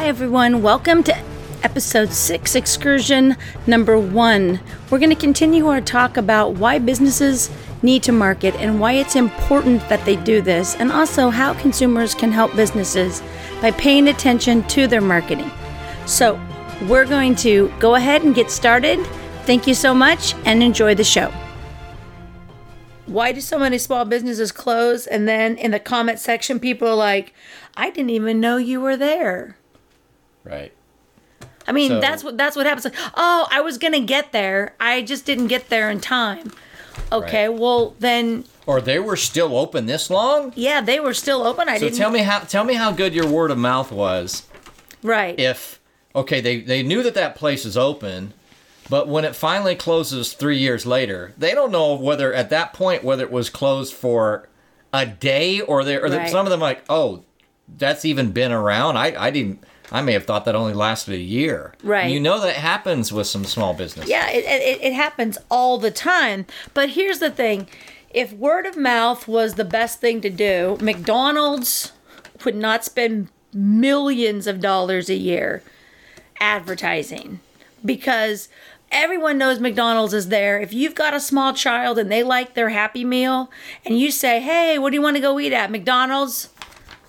Hi, everyone. Welcome to episode six, excursion number one. We're going to continue our talk about why businesses need to market and why it's important that they do this, and also how consumers can help businesses by paying attention to their marketing. So, we're going to go ahead and get started. Thank you so much and enjoy the show. Why do so many small businesses close? And then in the comment section, people are like, I didn't even know you were there. Right. I mean, So- that's what that's what happens. Like, oh, I was gonna get there. I just didn't get there in time. Okay, Right. well then, Or they were still open this long? yeah, they were still open. I So didn't. tell me how tell me how good your word of mouth was right. if okay, they they knew that that place is open, but when it finally closes 3 years later, they don't know whether at that point whether it was closed for a day or they or Right. some of them like, "Oh, that's even been around." I I didn't I may have thought that only lasted a year. Right. You know that happens with some small business. Yeah, it, it, it happens all the time. But here's the thing if word of mouth was the best thing to do, McDonald's would not spend millions of dollars a year advertising because everyone knows McDonald's is there. If you've got a small child and they like their Happy Meal and you say, hey, what do you want to go eat at? McDonald's?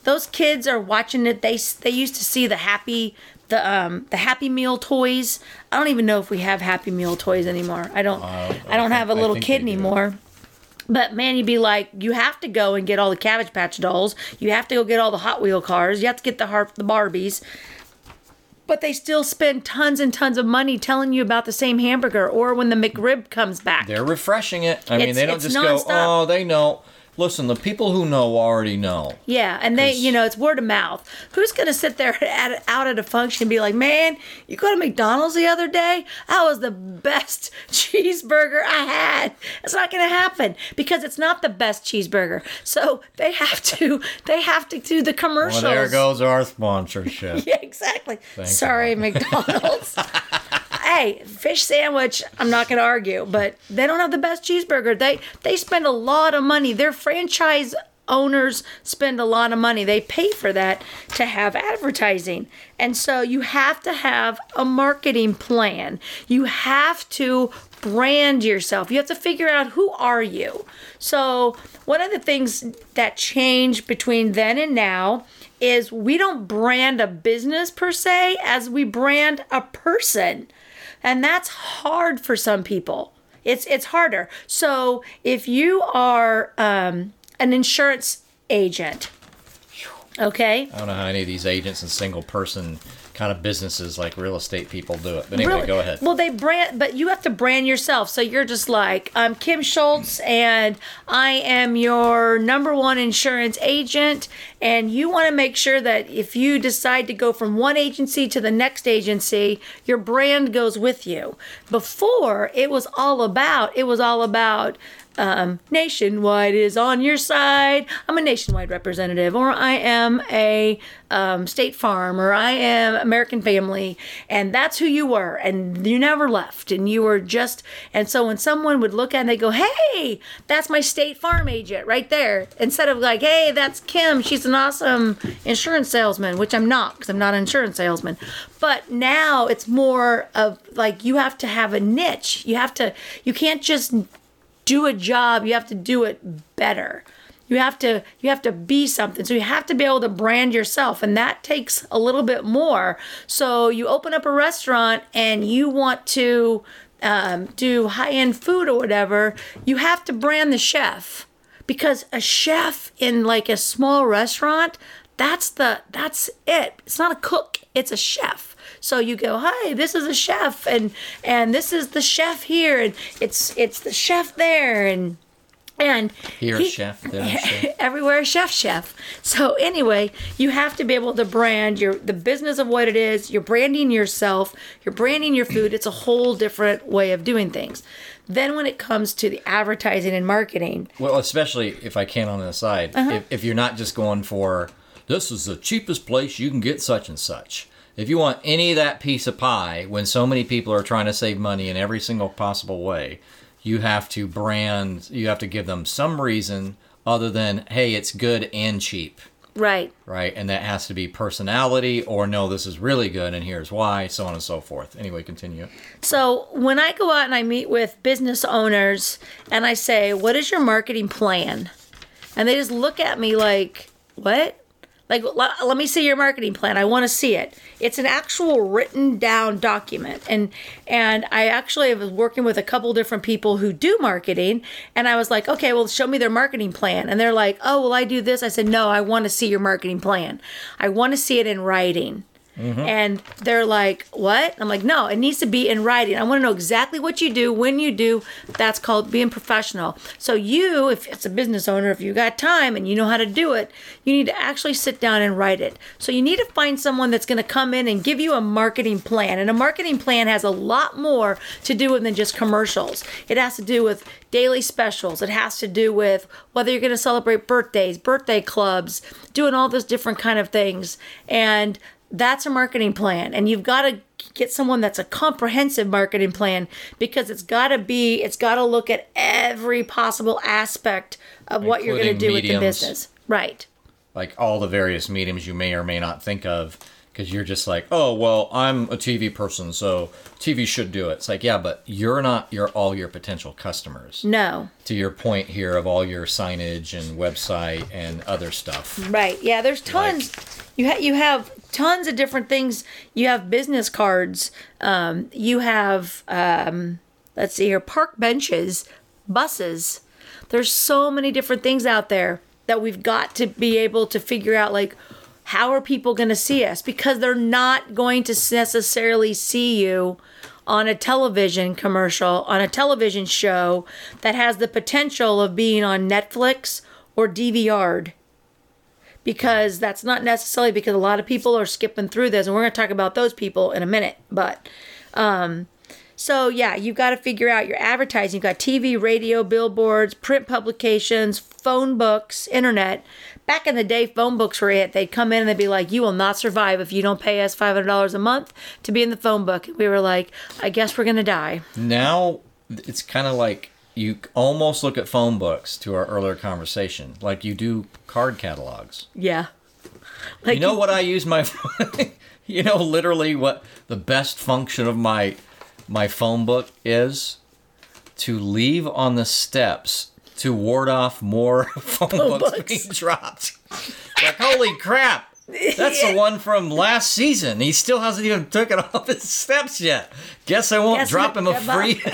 Those kids are watching it. They they used to see the happy the um the Happy Meal toys. I don't even know if we have Happy Meal toys anymore. I don't I don't have a little kid anymore. But man, you'd be like, you have to go and get all the Cabbage Patch dolls. You have to go get all the Hot Wheel cars. You have to get the har- the Barbies. But they still spend tons and tons of money telling you about the same hamburger, or when the McRib comes back. They're refreshing it. I mean, It's- they don't just nonstop. go, "Oh, they know." Listen, the people who know already know. Yeah, and they, you know, it's word of mouth. Who's gonna sit there at out at a function and be like, "Man, you go to McDonald's the other day? That was the best cheeseburger I had." It's not gonna happen because it's not the best cheeseburger. So they have to, they have to do the commercials. Well, there goes our sponsorship. Yeah, exactly. Thank Sorry, McDonald's. Hey, fish sandwich. I'm not going to argue, but they don't have the best cheeseburger. They they spend a lot of money. Their franchise owners spend a lot of money. They pay for that to have advertising. And so you have to have a marketing plan. You have to brand yourself. You have to figure out who are you. So, one of the things that changed between then and now is we don't brand a business per se as we brand a person. And that's hard for some people. It's it's harder. So if you are um, an insurance agent, okay, I don't know how any of these agents and single person kind of businesses like real estate people do it. But anyway, Really? go ahead. Well, they brand, but you have to brand yourself. So you're just like, I'm Kim Schultz, and I am your number one insurance agent. And you want to make sure that if you decide to go from one agency to the next agency, your brand goes with you. Before, it was all about, it was all about, um, nationwide is on your side. I'm a nationwide representative, or I am a um, State Farm, or I am American Family, and that's who you were, and you never left, and you were just. And so when someone would look at and they go, "Hey, that's my State Farm agent right there," instead of like, "Hey, that's Kim. She's an awesome insurance salesman," which I'm not because I'm not an insurance salesman. But now it's more of like you have to have a niche. You have to. You can't just do a job you have to do it better. You have to you have to be something. So you have to be able to brand yourself and that takes a little bit more. So you open up a restaurant and you want to um, do high-end food or whatever you have to brand the chef. Because a chef in like a small restaurant that's the that's it. It's not a cook it's a chef so you go hi this is a chef and and this is the chef here and it's it's the chef there and and Here, he- chef, there, chef. everywhere chef chef so anyway you have to be able to brand your the business of what it is you're branding yourself you're branding your food it's a whole different way of doing things then when it comes to the advertising and marketing Well, especially if I can on the side, Uh-huh. if, if you're not just going for this is the cheapest place you can get such and such. If you want any of that piece of pie, when so many people are trying to save money in every single possible way, you have to brand. You have to give them some reason other than hey, it's good and cheap. Right. right? And that has to be personality or no, this is really good and here's why, so on and so forth. Anyway, continue. So when I go out and I meet with business owners and I say, What is your marketing plan? And they just look at me like, What? Like, let, let me see your marketing plan. I want to see it. It's an actual written down document. And and I actually was working with a couple different people who do marketing. And I was like, okay, well, show me their marketing plan. And they're like, oh, well, I do this. I said, no, I want to see your marketing plan. I want to see it in writing. Mm-hmm. And they're like, What? I'm like, No, it needs to be in writing. I want to know exactly what you do, when you do. That's called being professional. So, you, if it's a business owner, if you got time and you know how to do it, you need to actually sit down and write it. So, you need to find someone that's going to come in and give you a marketing plan. And a marketing plan has a lot more to do with than just commercials, it has to do with daily specials. It has to do with whether you're going to celebrate birthdays, birthday clubs, doing all those different kind of things. And that's a marketing plan. And you've got to get someone that's a comprehensive marketing plan because it's got to be, it's got to look at every possible aspect of what you're going to do with the business. Right. Like all the various mediums you may or may not think of because you're just like, oh, well, I'm a TV person, so TV should do it. It's like, yeah, but you're not your all your potential customers. No. To your point here of all your signage and website and other stuff. Right. Yeah, there's tons. you ha- you have tons of different things. You have business cards. Um, you have um, let's see here, park benches, buses. There's so many different things out there that we've got to be able to figure out like how are people going to see us? Because they're not going to necessarily see you on a television commercial, on a television show that has the potential of being on Netflix or DVR'd because that's not necessarily because a lot of people are skipping through this and we're going to talk about those people in a minute but um so yeah you've got to figure out your advertising. You've got tv radio billboards print publications phone books internet. Back in the day phone books were it. They'd come in and they'd be like you will not survive if you don't pay us $500 a month to be in the phone book. We were like i guess we're going to die. Now it's kind of like you almost look at phone books to our earlier conversation, like you do card catalogs. yeah. Like You know what I use my you know literally what the best function of my my phone book is to leave on the steps to ward off more phone, books, books. being dropped. Like holy crap. That's the one from last season. He still hasn't even took it off his steps yet. Guess I won't Guess drop him a free.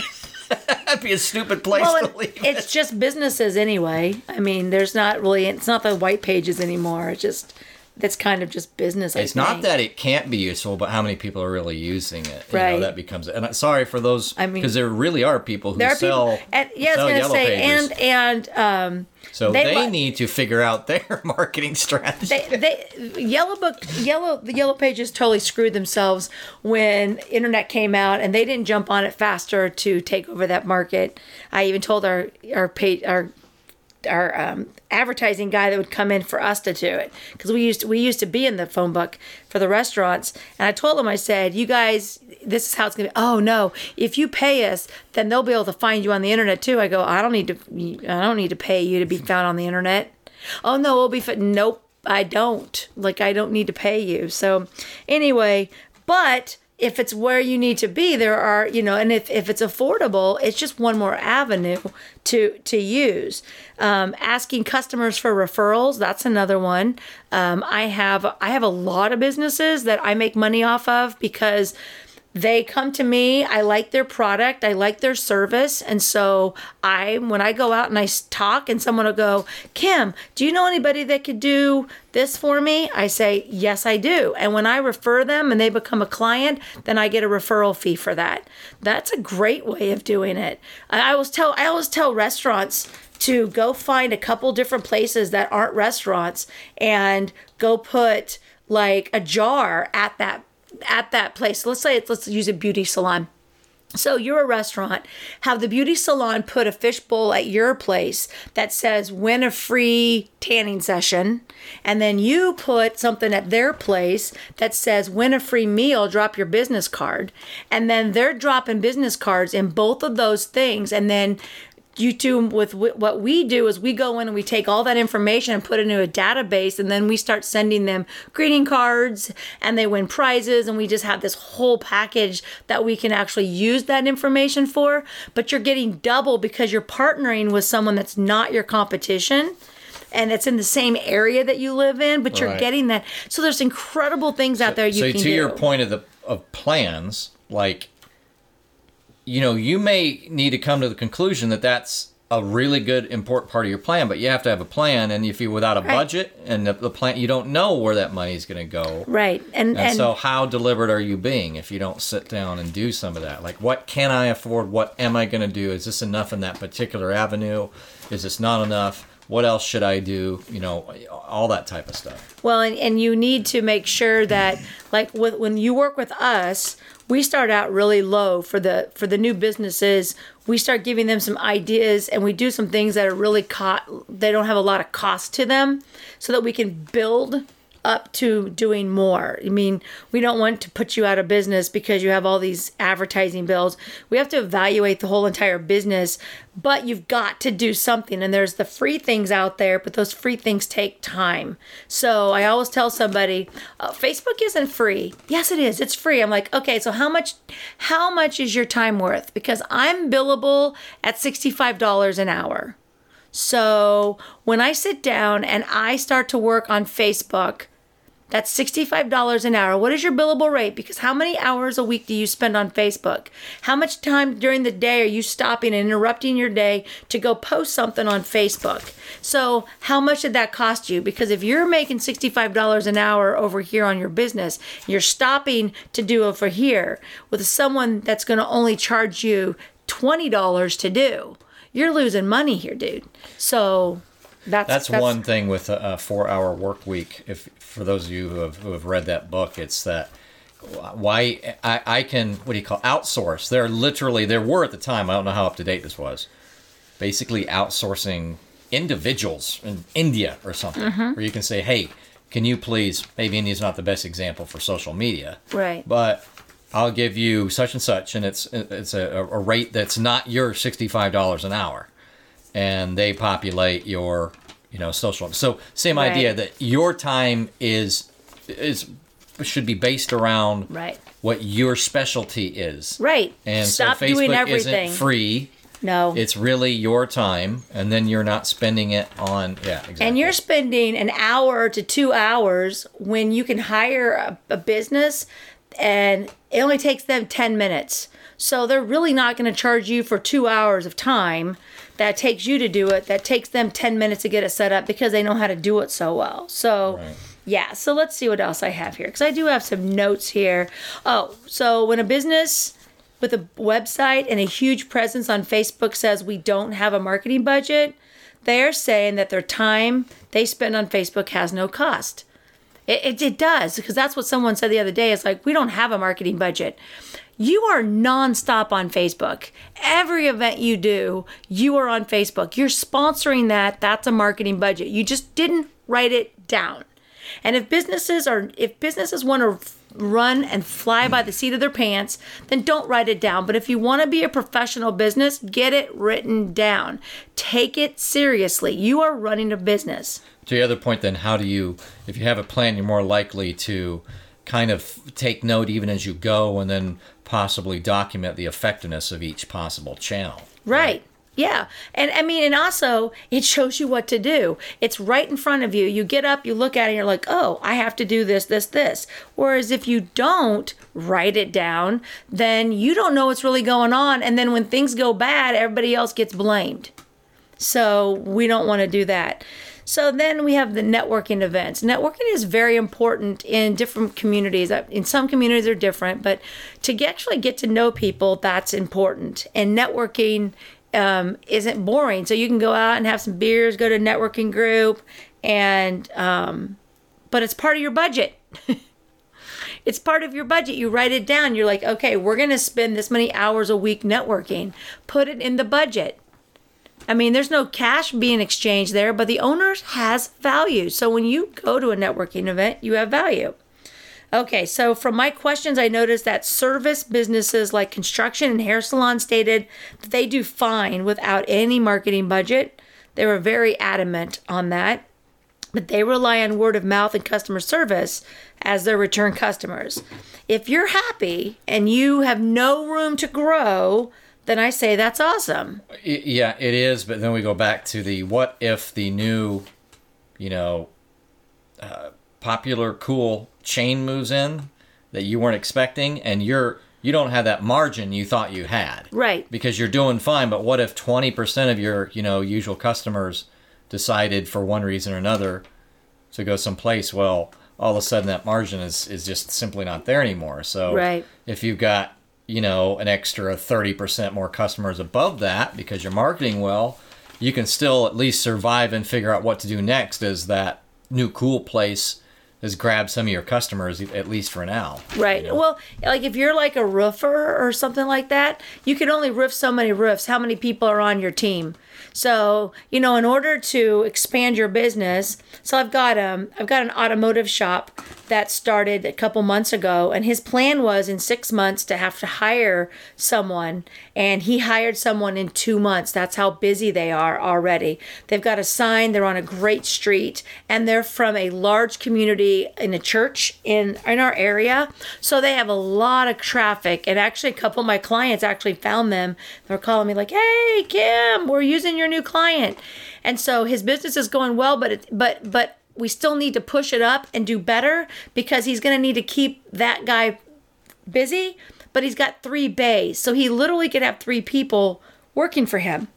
That'd be a stupid place well, to it- leave. it's just businesses anyway. I mean, there's not really, it's not the white pages anymore. It's just, that's kind of just business. I It's not that it can't be useful, but how many people are really using it? You know, Right. that becomes. And sorry for those, I mean- because there really are people who There are sell. people, and yeah, I was gonna say, pages. and and um, so they they, need to figure out their marketing strategy. they, they yellow book yellow the yellow pages totally screwed themselves when internet came out and they didn't jump on it faster to take over that market i even told our our page our our um, advertising guy that would come in for us to do it. Because we used to, we used to be in the phone book for the restaurants. And I told him I said you guys this is how it's gonna be. Oh no. If you pay us then they'll be able to find you on the internet too. I go I don't need to I don't need to pay you to be found on the internet. Oh no we'll be nope I don't. Like I don't need to pay you. So anyway but if it's where you need to be there are you know and if, if it's affordable it's just one more avenue to to use. Um, asking customers for referrals that's another one. Um, i have i have a lot of businesses that i make money off of because they come to me i like their product i like their service and so i when i go out and i talk and someone will go kim do you know anybody that could do this for me? I say yes i do. And when i refer them and they become a client then i get a referral fee for that. That's a great way of doing it. I always tell i always tell restaurants to go find a couple different places that aren't restaurants and go put like a jar at that at that place. Let's say it's, let's use a beauty salon. So you're a restaurant, have the beauty salon put a fishbowl at your place that says win a free tanning session, and then you put something at their place that says win a free meal, drop your business card, and then they're dropping business cards in both of those things, and then you do with wh- what we do is we go in and we take all that information and put it into a database and then we start sending them greeting cards and they win prizes and we just have this whole package that we can actually use that information for. But you're getting double because you're partnering with someone that's not your competition and it's in the same area that you live in but you're Right. getting that. So there's incredible things out there you so can to do. your point of the of plans like you know you may need to come to the conclusion that that's a really good important part of your plan but you have to have a plan and if you're without a Right. budget and the, the plan you don't know where that money is going to go. Right and and, and so how deliberate are you being if you don't sit down and do some of that? Like what can i afford? What am i going to do? Is this enough in that particular avenue? Is this not enough what else should i do you know all that type of stuff Well, and, and you need to make sure that, like, with, when you work with us, we start out really low for the for the new businesses. We start giving them some ideas, and we do some things that are really co- they don't have a lot of cost to them, so that we can build up to doing more. I mean, we don't want to put you out of business because you have all these advertising bills. We have to evaluate the whole entire business, but you've got to do something. And there's the free things out there, but those free things take time. So I always tell somebody, uh, Facebook isn't free. Yes, it is. It's free. I'm like, okay, so how much, how much is your time worth? Because I'm billable at $65 an hour. So when I sit down and I start to work on Facebook, that's $65 an hour. What is your billable rate? Because how many hours a week do you spend on Facebook? How much time during the day are you stopping and interrupting your day to go post something on Facebook? So, how much did that cost you? Because if you're making $65 an hour over here on your business, you're stopping to do over here with someone that's going to only charge you $20 to do. You're losing money here, dude. So, that's that's, one thing with a, a four hour work week if for those of you who have, who have read that book it's that why I, I can what do you call outsource they're literally there were at the time i don't know how up to date this was basically outsourcing individuals in india or something Mm-hmm. where you can say hey can you please maybe india's not the best example for social media Right. but i'll give you such and such and it's it's a, a rate that's not your $65 an hour and they populate your you know social so same Right. idea that your time is is should be based around Right. what your specialty is Right. and Stop so facebook doing everything. isn't free no. it's really your time and then you're not spending it on yeah exactly and you're spending an hour to two hours when you can hire a, a business and it only takes them 10 minutes. So they're really not going to charge you for two hours of time that takes you to do it, that takes them 10 minutes to get it set up because they know how to do it so well. So. Right. Yeah, so let's see what else I have here because I do have some notes here. Oh, so when a business with a website and a huge presence on Facebook says we don't have a marketing budget, they are saying that their time they spend on Facebook has no cost. It, it, it does because that's what someone said the other day. It's like, we don't have a marketing budget. You are nonstop on Facebook. Every event you do, you are on Facebook. You're sponsoring that. That's a marketing budget. You just didn't write it down. And if businesses are if businesses want to run and fly by the seat of their pants, then don't write it down. But if you want to be a professional business, get it written down. Take it seriously. You are running a business. to the other point then how do you if you have a plan you're more likely to kind of take note even as you go and then possibly document the effectiveness of each possible channel Right. Yeah. And I mean, and also it shows you what to do. It's right in front of you. You get up, you look at it, you're like, oh, I have to do this, this, this. Whereas if you don't write it down, then you don't know what's really going on. And then when things go bad, everybody else gets blamed. So we don't want to do that. So then we have the networking events. Networking is very important in different communities. Uh, In some communities are different, but to actually get to know people, that's important. And networking um, isn't boring. So you can go out and have some beers, go to a networking group, and um, but it's part of your budget. it's part of your budget. You write it down. You're like, okay, we're going to spend this many hours a week networking. Put it in the budget. I mean, there's no cash being exchanged there, but the owner has value. So when you go to a networking event, you have value. Okay, so from my questions, I noticed that service businesses like construction and hair salon stated that they do fine without any marketing budget. They were very adamant on that, but they rely on word of mouth and customer service as their return customers. If you're happy and you have no room to grow, then I say that's awesome. Yeah, it is. But then we go back to the what if the new, you know, uh, popular cool chain moves in that you weren't expecting, and you're you don't have that margin you thought you had. Right. Because you're doing fine, but what if twenty percent of your you know usual customers decided for one reason or another to go someplace? Well, all of a sudden that margin is is just simply not there anymore. So Right. if you've got you know an extra 30% more customers above that because you're marketing well you can still at least survive and figure out what to do next as that new cool place has grab some of your customers at least for now Right. Well, like if you're like a roofer or something like that, you can only roof so many roofs. How many people are on your team? So, you know, in order to expand your business, so I've got um I've got an automotive shop that started a couple months ago and his plan was in 6 months to have to hire someone and he hired someone in 2 months. That's how busy they are already. They've got a sign, they're on a great street and they're from a large community in a church in in our area. So they have a lot of traffic and actually a couple of my clients actually found them. They're calling me like, "Hey, Kim, we're using your new client." And so his business is going well, but it, but but we still need to push it up and do better because he's going to need to keep that guy busy, but he's got 3 bays. So he literally could have 3 people working for him.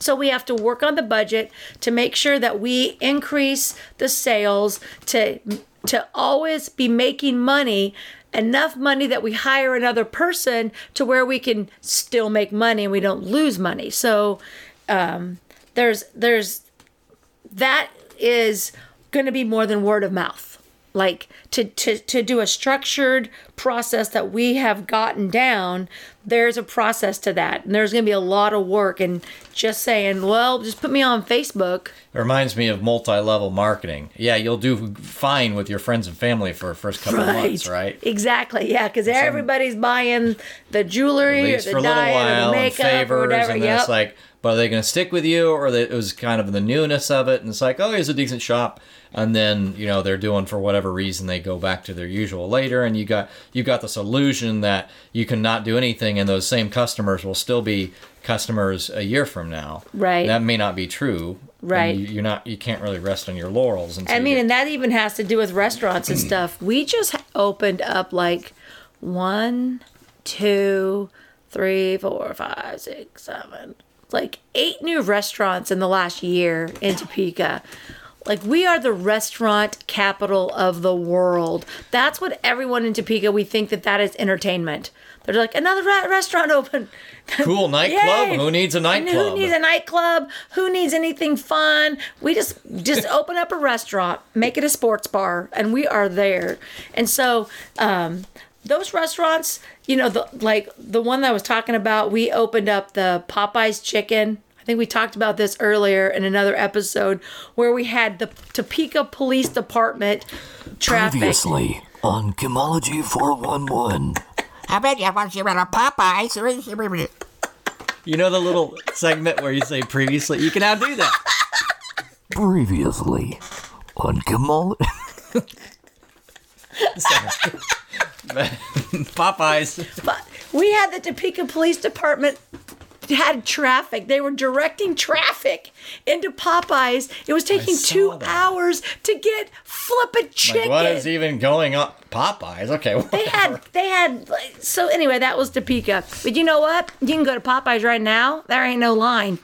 So we have to work on the budget to make sure that we increase the sales to to always be making money enough money that we hire another person to where we can still make money and we don't lose money. So um, there's there's that is going to be more than word of mouth like to, to to do a structured process that we have gotten down there's a process to that and there's going to be a lot of work and just saying well just put me on facebook. It reminds me of multi-level marketing. Yeah you'll do fine with your friends and family for the first couple of months right? Exactly yeah because everybody's buying the jewelry or the for a little diet or the and makeup favors or whatever and then yep it's like but are they going to stick with you or they, it was kind of the newness of it and it's like oh here's a decent shop and then you know they're doing for whatever reason they go back to their usual later and you got you got this illusion that you can not do anything and those same customers will still be customers a year from now Right. that may not be true and Right. you, you're not you can't really rest on your laurels until I mean, and that even has to do with restaurants and stuff. We just opened up like one, two, three, four, five, six, seven, like eight new restaurants in the last year in Topeka. Like we are the restaurant capital of the world. That's what everyone in Topeka we think that that is entertainment. They're like another re- restaurant open. cool nightclub who needs a And nightclub Who needs a nightclub? Who needs anything fun? We just just open up a restaurant, make it a sports bar, and we are there. And so um, those restaurants, you know, the like the one that I was talking about, we opened up the Popeyes chicken. I think we talked about this earlier in another episode where we had the Topeka Police Department traffic. Previously on Chemology 411. I bet you want you at a Popeyes. you know the little segment where you say previously you can now do that Previously on Chemology. popeyes But we had the Topeka Police Department had traffic. They were directing traffic into Popeyes. It was taking two that. hours to get flippin' chicken. Like, what is even going on? Popeyes. Okay. they had they had like, so anyway that was Topeka. But you know what? You can go to Popeyes right now. There ain't no line.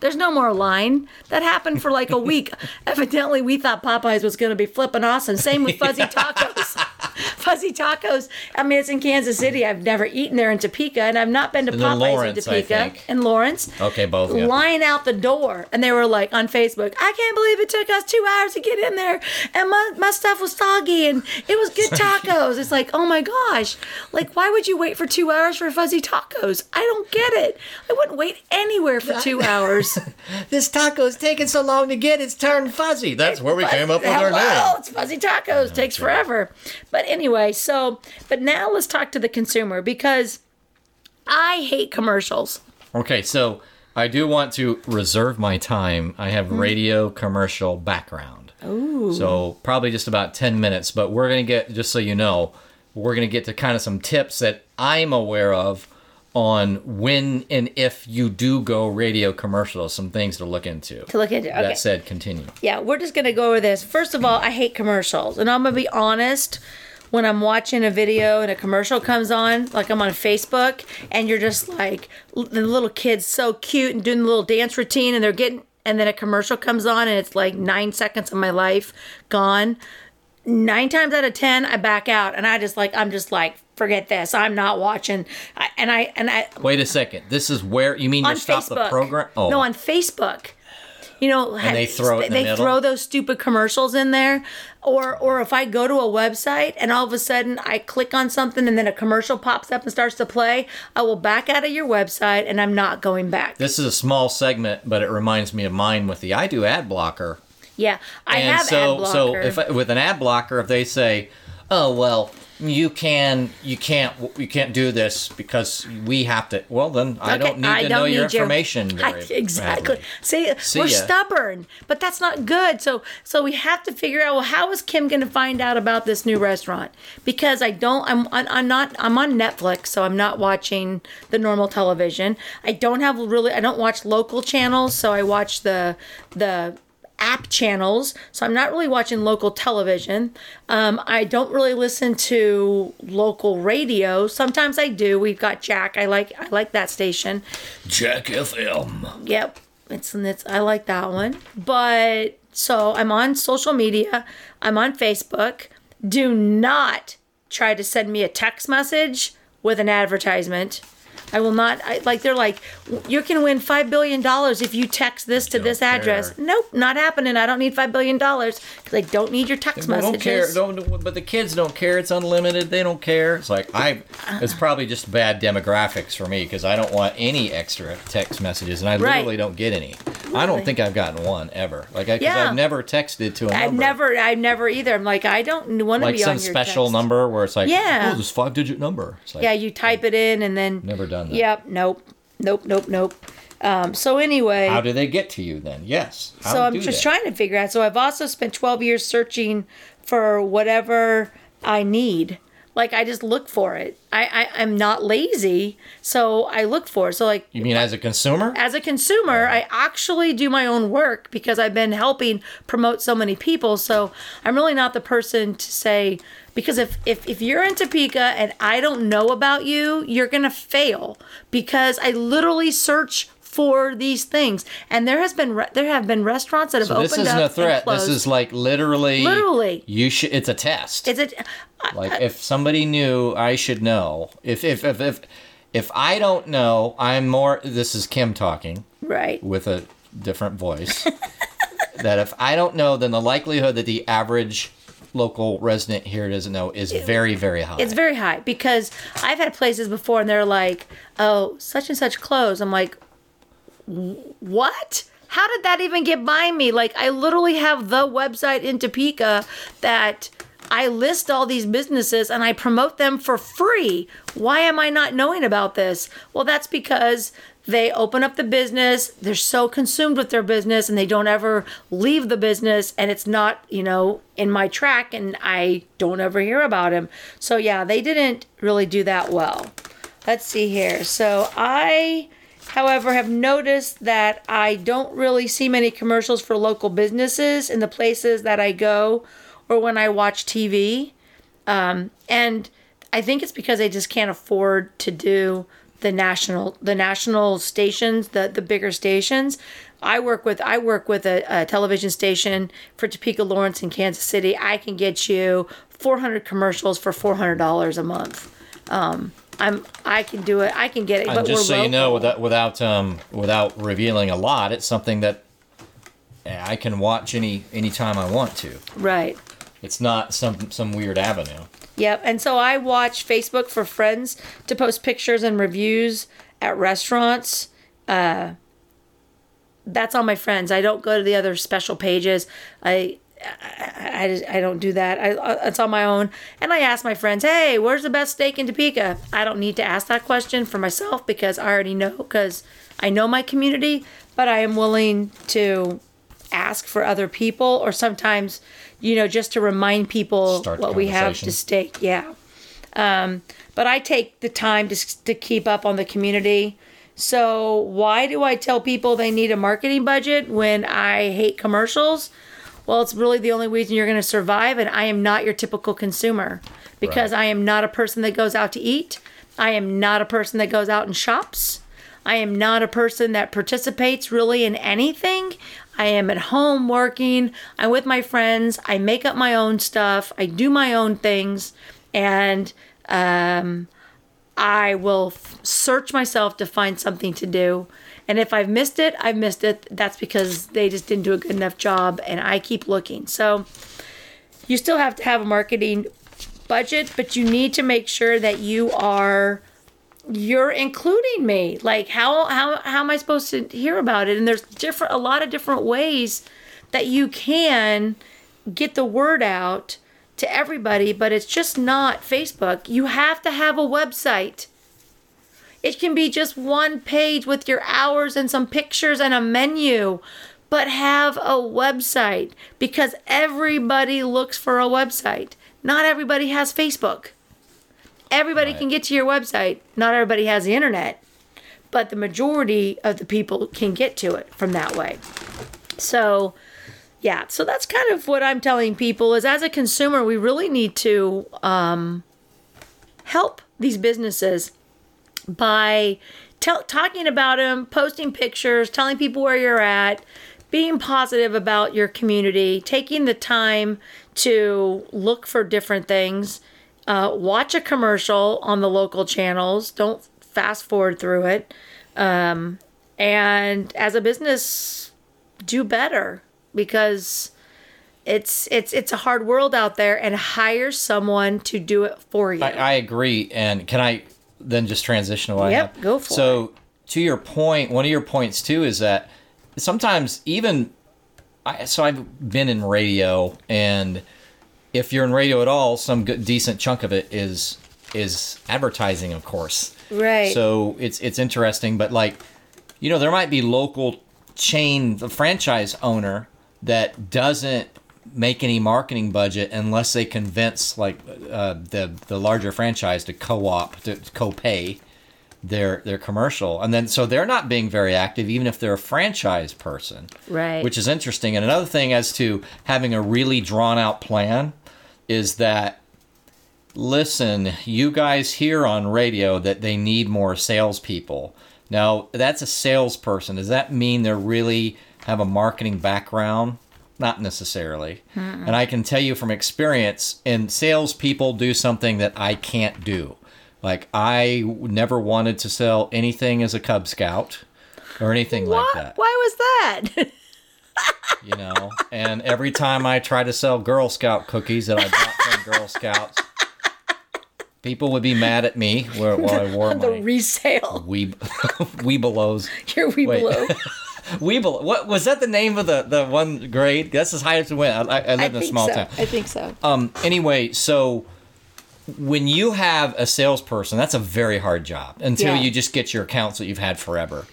There's no more line. That happened for like a week. Evidently, we thought Popeyes was going to be flipping awesome. Same with Fuzzy Tacos. Fuzzy Tacos. I mean, it's in Kansas City. I've never eaten there in Topeka, and I've not been to And Popeyes Lawrence, in Topeka. In Lawrence. Okay, both, yeah. Line out the door, and they were like on Facebook. I can't believe it took us two hours to get in there, and my my stuff was soggy, and it was good tacos. it's like, oh my gosh, like why would you wait for two hours for Fuzzy Tacos? I don't get it. I wouldn't wait anywhere for two hours. This taco's taking so long to get, it's turned fuzzy. That's where we came up with our name. it's Fuzzy Tacos. Takes forever. But anyway, so but now let's talk to the consumer because I hate commercials. Okay, so I do want to reserve my time. I have mm-hmm. radio commercial background. Ooh. So probably just about 10 minutes, but we're going to get, just so you know, we're going to get to kind of some tips that I'm aware of on when and if you do go radio commercials, some things to look into. To look into. Okay. That said, continue. Yeah, we're just gonna go over this. First of all, I hate commercials, and I'm gonna be honest. When I'm watching a video and a commercial comes on, like I'm on Facebook, and you're just like the little kid's so cute and doing the little dance routine, and they're getting, and then a commercial comes on, and it's like nine seconds of my life gone. Nine times out of ten, I back out, and I just like I'm just like forget this. I'm not watching. I, and I and I Wait a second. This is where you mean you stop Facebook. the program? Oh, No, on Facebook. You know, And they throw the they middle? throw those stupid commercials in there, or or if I go to a website and all of a sudden I click on something and then a commercial pops up and starts to play, I will back out of your website and I'm not going back. this is a small segment, but it reminds me of mine with the I do ad blocker. yeah, I and have so ad blocker. so if I- with an ad blocker if they say oh well you can you can't you can't do this because we have to well then i don't need to know your information I- exactly. badly. See, See we're ya. stubborn, but that's not good. So, so we have to figure out. Well, how is Kim going to find out about this new restaurant? Because I don't. I'm. I'm I'm not. I'm on Netflix, so I'm not watching the normal television. I don't have really. I don't watch local channels, so I watch the the app channels so i'm not really watching local television um, i don't really listen to local radio sometimes i do we've got jack i like i like that station Jack FM. Yep. It's it's I like that one. But so I'm on social media. I'm on Facebook. Do not try to send me a text message with an advertisement. I will not I, like they're like you can win 5 billion dollars if you text this to this address. care. Nope, not happening. I don't need 5 billion dollars cuz I don't need your text They don't care. Don't, but the kids don't care. It's unlimited. They don't care. It's like I. It's probably just bad demographics for me because I don't want any extra text messages, and I Right. literally don't get any. I don't think I've gotten one ever. Like I, yeah. I've never texted to a I've number. never I've never either. I'm like I don't want to like be on your special text. number where it's like, Yeah. oh, this five digit number. It's like, Yeah, you type it in and then Never done that. Yep, nope. Nope, nope, nope. Um, so anyway, How do they get to you then? Yes. How so I'm just they? trying to figure out. So I've also spent 12 years searching for whatever I need. Like I just look for it. I, I I'm not lazy, so I look for it. So like You mean as a consumer? as a consumer, I actually do my own work because I've been helping promote so many people. So I'm really not the person to say because if if, if you're in Topeka and I don't know about you, you're gonna fail because I literally search for these things. And there has been re- there have been restaurants that have So opened this isn't up a threat. This is like literally. Literally. You should. It's a test. Is it? like if somebody knew, I should know. If if if if if I don't know, I'm more. This is Kim talking Right. with a different voice. that if I don't know, then the likelihood that the average local resident here doesn't know is very very high. It's very high because I've had places before and they're like, "Oh, such and such closed." I'm like, "What? How did that even get by me?" Like I literally have the website in Topeka that I list all these businesses and I promote them for free. Why am I not knowing about this? Well, that's because they open up the business, they're so consumed with their business and they don't ever leave the business and it's not, you know, in my track and I don't ever hear about him. So yeah, they didn't really do that well. Let's see here. So I however have noticed that I don't really see many commercials for local businesses in the places that I go or when I watch TV. Um, and I think it's because I just can't afford to do the national the national stations, the the bigger stations. I work with I work with a, a television station for Topeka, Lawrence, in Kansas City. I can get you 400 commercials for $400 a month. Um, I'm I can do it. I can get it. and but just we're so you know, without without um without revealing a lot, it's something that I can watch any anytime I want to. right. It's not some some weird avenue. Yep. And so I watch Facebook for friends to post pictures and reviews at restaurants. Uh, that's all my friends. I don't go to the other special pages. I I, I, just- I don't do that. I, I- it's on my own. And I ask my friends, hey, where's the best steak in Topeka? I don't need to ask that question for myself because I already know because I know my community, but I am willing to ask for other people or sometimes, you know, just to remind people Start what we have to stake. Yeah. Um, but I take the time to, to keep up on the community. So why do I tell people they need a marketing budget when I hate commercials? Well, it's really the only reason you're going to survive, and I am not your typical consumer because Right. I am not a person that goes out to eat. I am not a person that goes out and shops. I am not a person that participates really in anything. I am at home working. I'm with my friends. I make up my own stuff. I do my own things. And um, I will f- search myself to find something to do. And if I've missed it, I've missed it. That's because they just didn't do a good enough job, and I keep looking. So you still have to have a marketing budget, but you need to make sure that you are you're including me. Like how how how am I supposed to hear about it? And there's different a lot of different ways that you can get the word out to everybody, but it's just not Facebook. You have to have a website. It can be just one page with your hours and some pictures and a menu, but have a website because everybody looks for a website. Not everybody has Facebook. Everybody can get to your website. Not everybody has the internet, but the majority of the people can get to it from that way. So, yeah, so that's kind of what I'm telling people is as a consumer, we really need to um, help these businesses by tell, talking about them, posting pictures, telling people where you're at, being positive about your community, taking the time to look for different things, uh, watch a commercial on the local channels. Don't fast forward through it. Um, and as a business, do better because it's it's it's a hard world out there and hire someone to do it for you. I, I agree. And can I then just transition what Yep, go for it. so, to your point, one of your points too is that sometimes even I, so I've been in radio, and if you're in radio at all, some good decent chunk of it is is advertising, of course. Right. So it's it's interesting, but like, you know, there might be local chain, the franchise owner that doesn't make any marketing budget unless they convince like uh, the the larger franchise to co-op to co-pay their their commercial. And then so they're not being very active even if they're a franchise person. Right. which is interesting. And another thing as to having a really drawn out plan is that listen you guys hear on radio that they need more salespeople. Now that's a salesperson. Does that mean they're really have a marketing background not necessarily hmm. and i can tell you from experience and salespeople do something that i can't do like i never wanted to sell anything as a cub scout or anything like that why was that? you know. And every time I try to sell Girl Scout cookies that I bought from Girl Scouts, people would be mad at me where while I wore the my resale. Weeb Webelos. Your Webelo. Weeble. What was that? The name of the the one grade? That's as high as it went. I, I live in a small so. town. I think so. Um. Anyway, so when you have a salesperson, that's a very hard job until Yeah. you just get your accounts that you've had forever.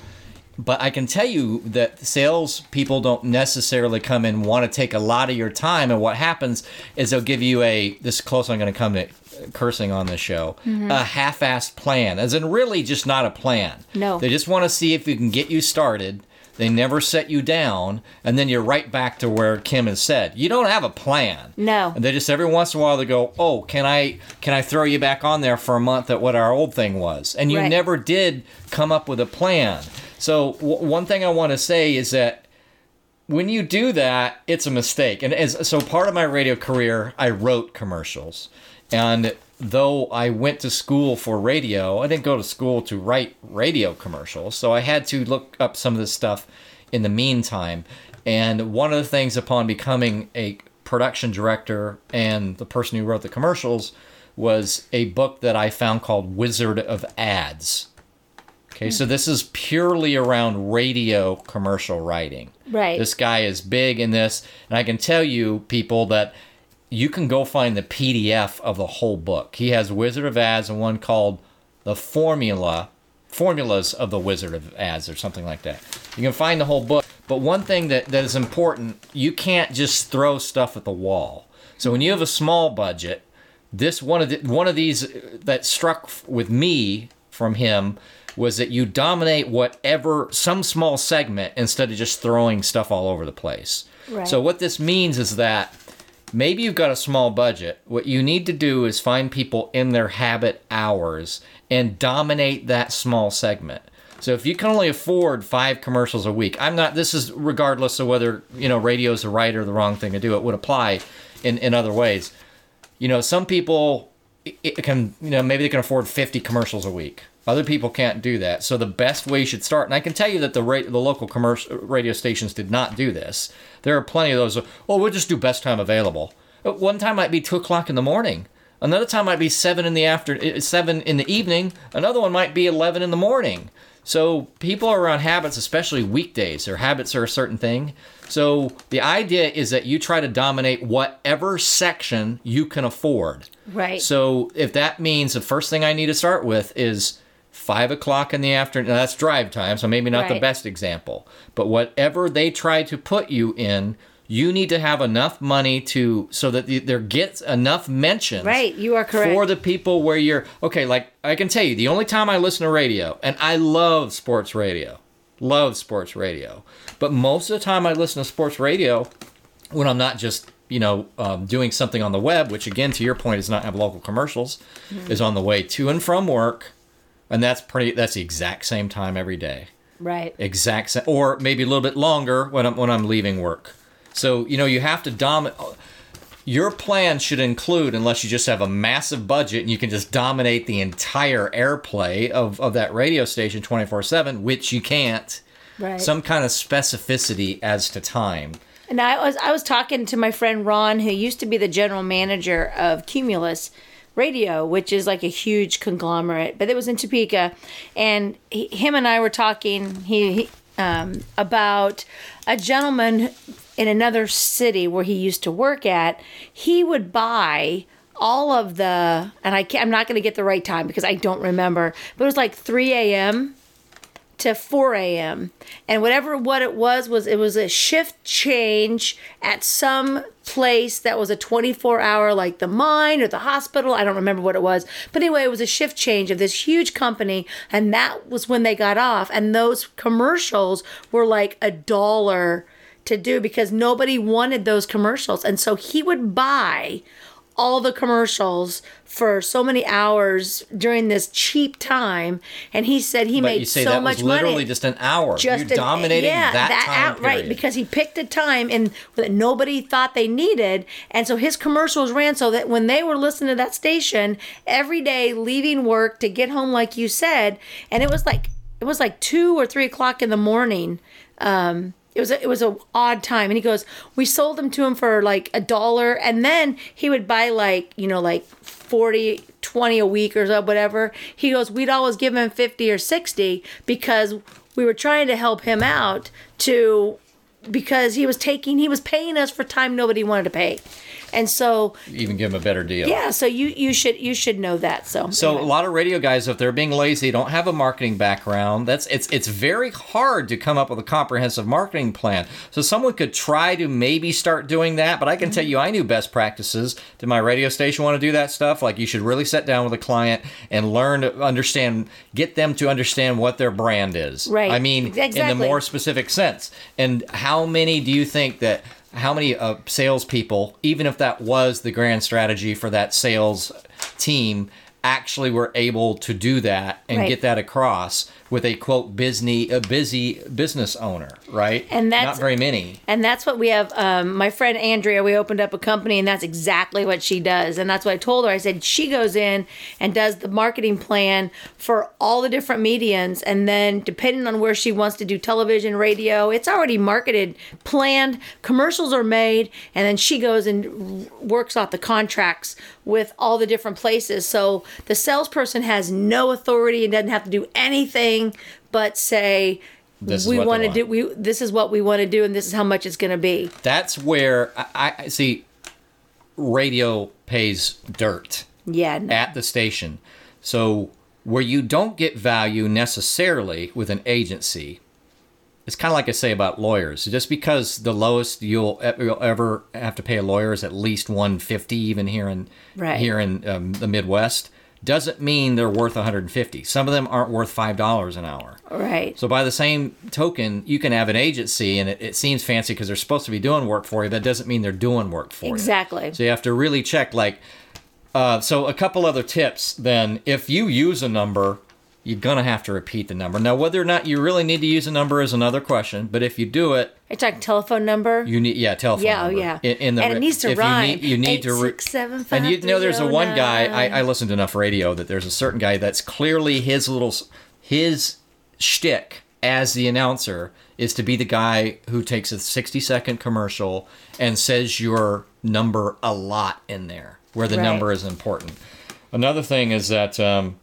But I can tell you that sales people don't necessarily come in and want to take a lot of your time. And what happens is they'll give you a this is close. I'm going to come to cursing on this show Mm-hmm. a half-assed plan, as in really just not a plan. No. they just want to see if you can get you started. They never set you down, and then you're right back to where Kim has said. You don't have a plan. No. And they just every once in a while they go, "Oh, can I can I throw you back on there for a month at what our old thing was?" And you Right. never did come up with a plan. So w- one thing I want to say is that when you do that, it's a mistake. And as so part of my radio career, I wrote commercials. And though I went to school for radio, I didn't go to school to write radio commercials. So I had to look up some of this stuff in the meantime. And one of the things upon becoming a production director and the person who wrote the commercials was a book that I found called Wizard of Ads. Okay, so hmm. this is purely around radio commercial writing. Right. This guy is big in this, and I can tell you, people, that you can go find the PDF of the whole book. He has Wizard of Ads and one called The Formula, Formulas of the Wizard of Ads, or something like that. You can find the whole book. But one thing that, that is important, you can't just throw stuff at the wall. So when you have a small budget, this one of the, one of these that struck with me from him was that you dominate whatever some small segment instead of just throwing stuff all over the place. Right. So what this means is that maybe you've got a small budget. What you need to do is find people in their habit hours and dominate that small segment. So if you can only afford five commercials a week, I'm not. This is regardless of whether you know radio is the right or the wrong thing to do. It would apply in in other ways. You know, some people it can you know maybe they can afford 50 commercials a week. Other people can't do that. So the best way you should start, and I can tell you that the ra- the local commercial radio stations did not do this. There are plenty of those. Oh, we'll just do best time available. Uh, One time might be two o'clock in the morning. Another time might be seven in the after uh, seven in the evening. Another one might be eleven in the morning. So people are around habits, especially weekdays. Their habits are a certain thing. So the idea is that you try to dominate whatever section you can afford. Right. So if that means the first thing I need to start with is five o'clock in the afternoon, now that's drive time, so maybe not the best example. But whatever they try to put you in, you need to have enough money to so that the- there gets enough mentions. Right, you are correct. For the people where you're okay, like I can tell you, the only time I listen to radio, and I love sports radio, love sports radio, but most of the time I listen to sports radio when I'm not just you know um, doing something on the web, which again to your point is not have local commercials, is on the way to and from work, and that's pretty. That's the exact same time every day, right. exact same, or maybe a little bit longer when I'm when I'm leaving work. So you know you have to dominate. Your plan should include, unless you just have a massive budget and you can just dominate the entire airplay of, of that radio station 24 7, which you can't, Right. some kind of specificity as to time. And I was I was talking to my friend Ron, who used to be the general manager of Cumulus Radio, which is like a huge conglomerate, but it was in Topeka, and he, him and I were talking he, he um, about a gentleman in another city where he used to work at. He would buy all of the, and I can't, I'm not going to get the right time because I don't remember, but it was like 3 a.m to 4 a.m. And whatever what it was was it was a shift change at some place that was a 24 hour like the mine or the hospital. I don't remember what it was. But anyway, it was a shift change of this huge company and that was when they got off and those commercials were like a dollar to do because nobody wanted those commercials. And so he would buy all the commercials for so many hours during this cheap time and he said he But made you say so that much was literally money just an hour. just You're an- dominating yeah, that, time out right because he picked a time and that nobody thought they needed and so his commercials ran so that when they were listening to that station every day leaving work to get home like you said and it was like it was like two or three o'clock in the morning um it was a, it was a odd time. And he goes we sold them to him for like a dollar. And then he would buy like you know like 40 20 a week or so whatever. He goes we'd always give him 50 or 60 because we were trying to help him out to because he was taking he was paying us for time nobody wanted to pay and so Even give them a better deal. yeah so you you should you should know that so So anyway. a lot of radio guys, if they're being lazy, don't have a marketing background. That's it's it's very hard to come up with a comprehensive marketing plan. So someone could try to maybe start doing that, but I can tell mm-hmm. you, I knew best practices. Did my radio station want to do that stuff? Like you should really sit down with a client and learn to understand, get them to understand what their brand is. Right. I mean, in the more specific sense. And how many do you think that? How many uh, salespeople, even if that was the grand strategy for that sales team, actually were able to do that and Right. get that across with a quote busy a busy business owner, right? And that's- not very many. And that's what we have. Um, my friend Andrea, we opened up a company, and that's exactly what she does. And that's what I told her. I said she goes in and does the marketing plan for all the different mediums, and then depending on where she wants to do television, radio, it's already marketed, planned. Commercials are made, and then she goes and works out the contracts with all the different places. So the salesperson has no authority and doesn't have to do anything but say, This we want to do. We this is what we want to do, and this is how much it's going to be. That's where I, I see radio pays dirt Yeah, no. at the station. So where you don't get value necessarily with an agency, it's kind of like I say about lawyers. Just because the lowest you'll, you'll ever have to pay a lawyer is at least 150 even here in Right. here in um, the Midwest doesn't mean they're worth 150. Some of them aren't worth $5 an hour. right. So by the same token, you can have an agency and it, it seems fancy because they're supposed to be doing work for you. That doesn't mean they're doing work for you. Exactly. So you have to really check like uh, so a couple other tips then if you use a number you're gonna have to repeat the number now whether or not you really need to use a number is another question but if you do it Are you talking telephone number? you need yeah telephone Yeah, oh, yeah. in, in the And it needs to if rhyme. you need, you need to re- Eight, six, seven, and you know there's a oh, one guy I. I listened to enough radio that there's a certain guy that's clearly his little his shtick as the announcer is to be the guy who takes a 60 second commercial and says your number a lot in there where the Right. number is important. Another thing is that um,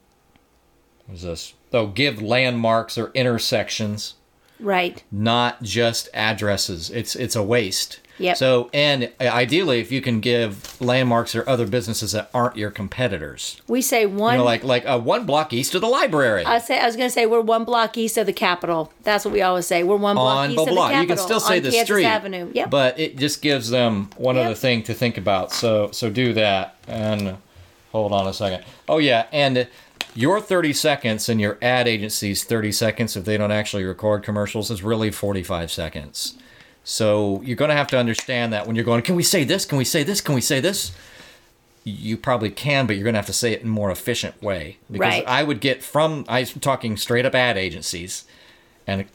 what is this? Oh, give landmarks or intersections right. not just addresses. It's it's a waste. Yep. So and ideally, if you can give landmarks or other businesses that aren't your competitors, We say one. you know, like like uh, one block east of the library. I say I was going to say we're one block east of the Capitol. That's what we always say. We're one block on east of the. Capitol. You can still say the Kansas street, Avenue. Yep. but it just gives them one Yep. other thing to think about. So so do that and hold on a second. Oh yeah, and your 30 seconds and your ad agency's 30 seconds if they don't actually record commercials is really 45 seconds. So you're going to have to understand that when you're going, can we say this? Can we say this? Can we say this? You probably can, but you're going to have to say it in a more efficient way. Because Right. I would get from, I'm talking straight up ad agencies, and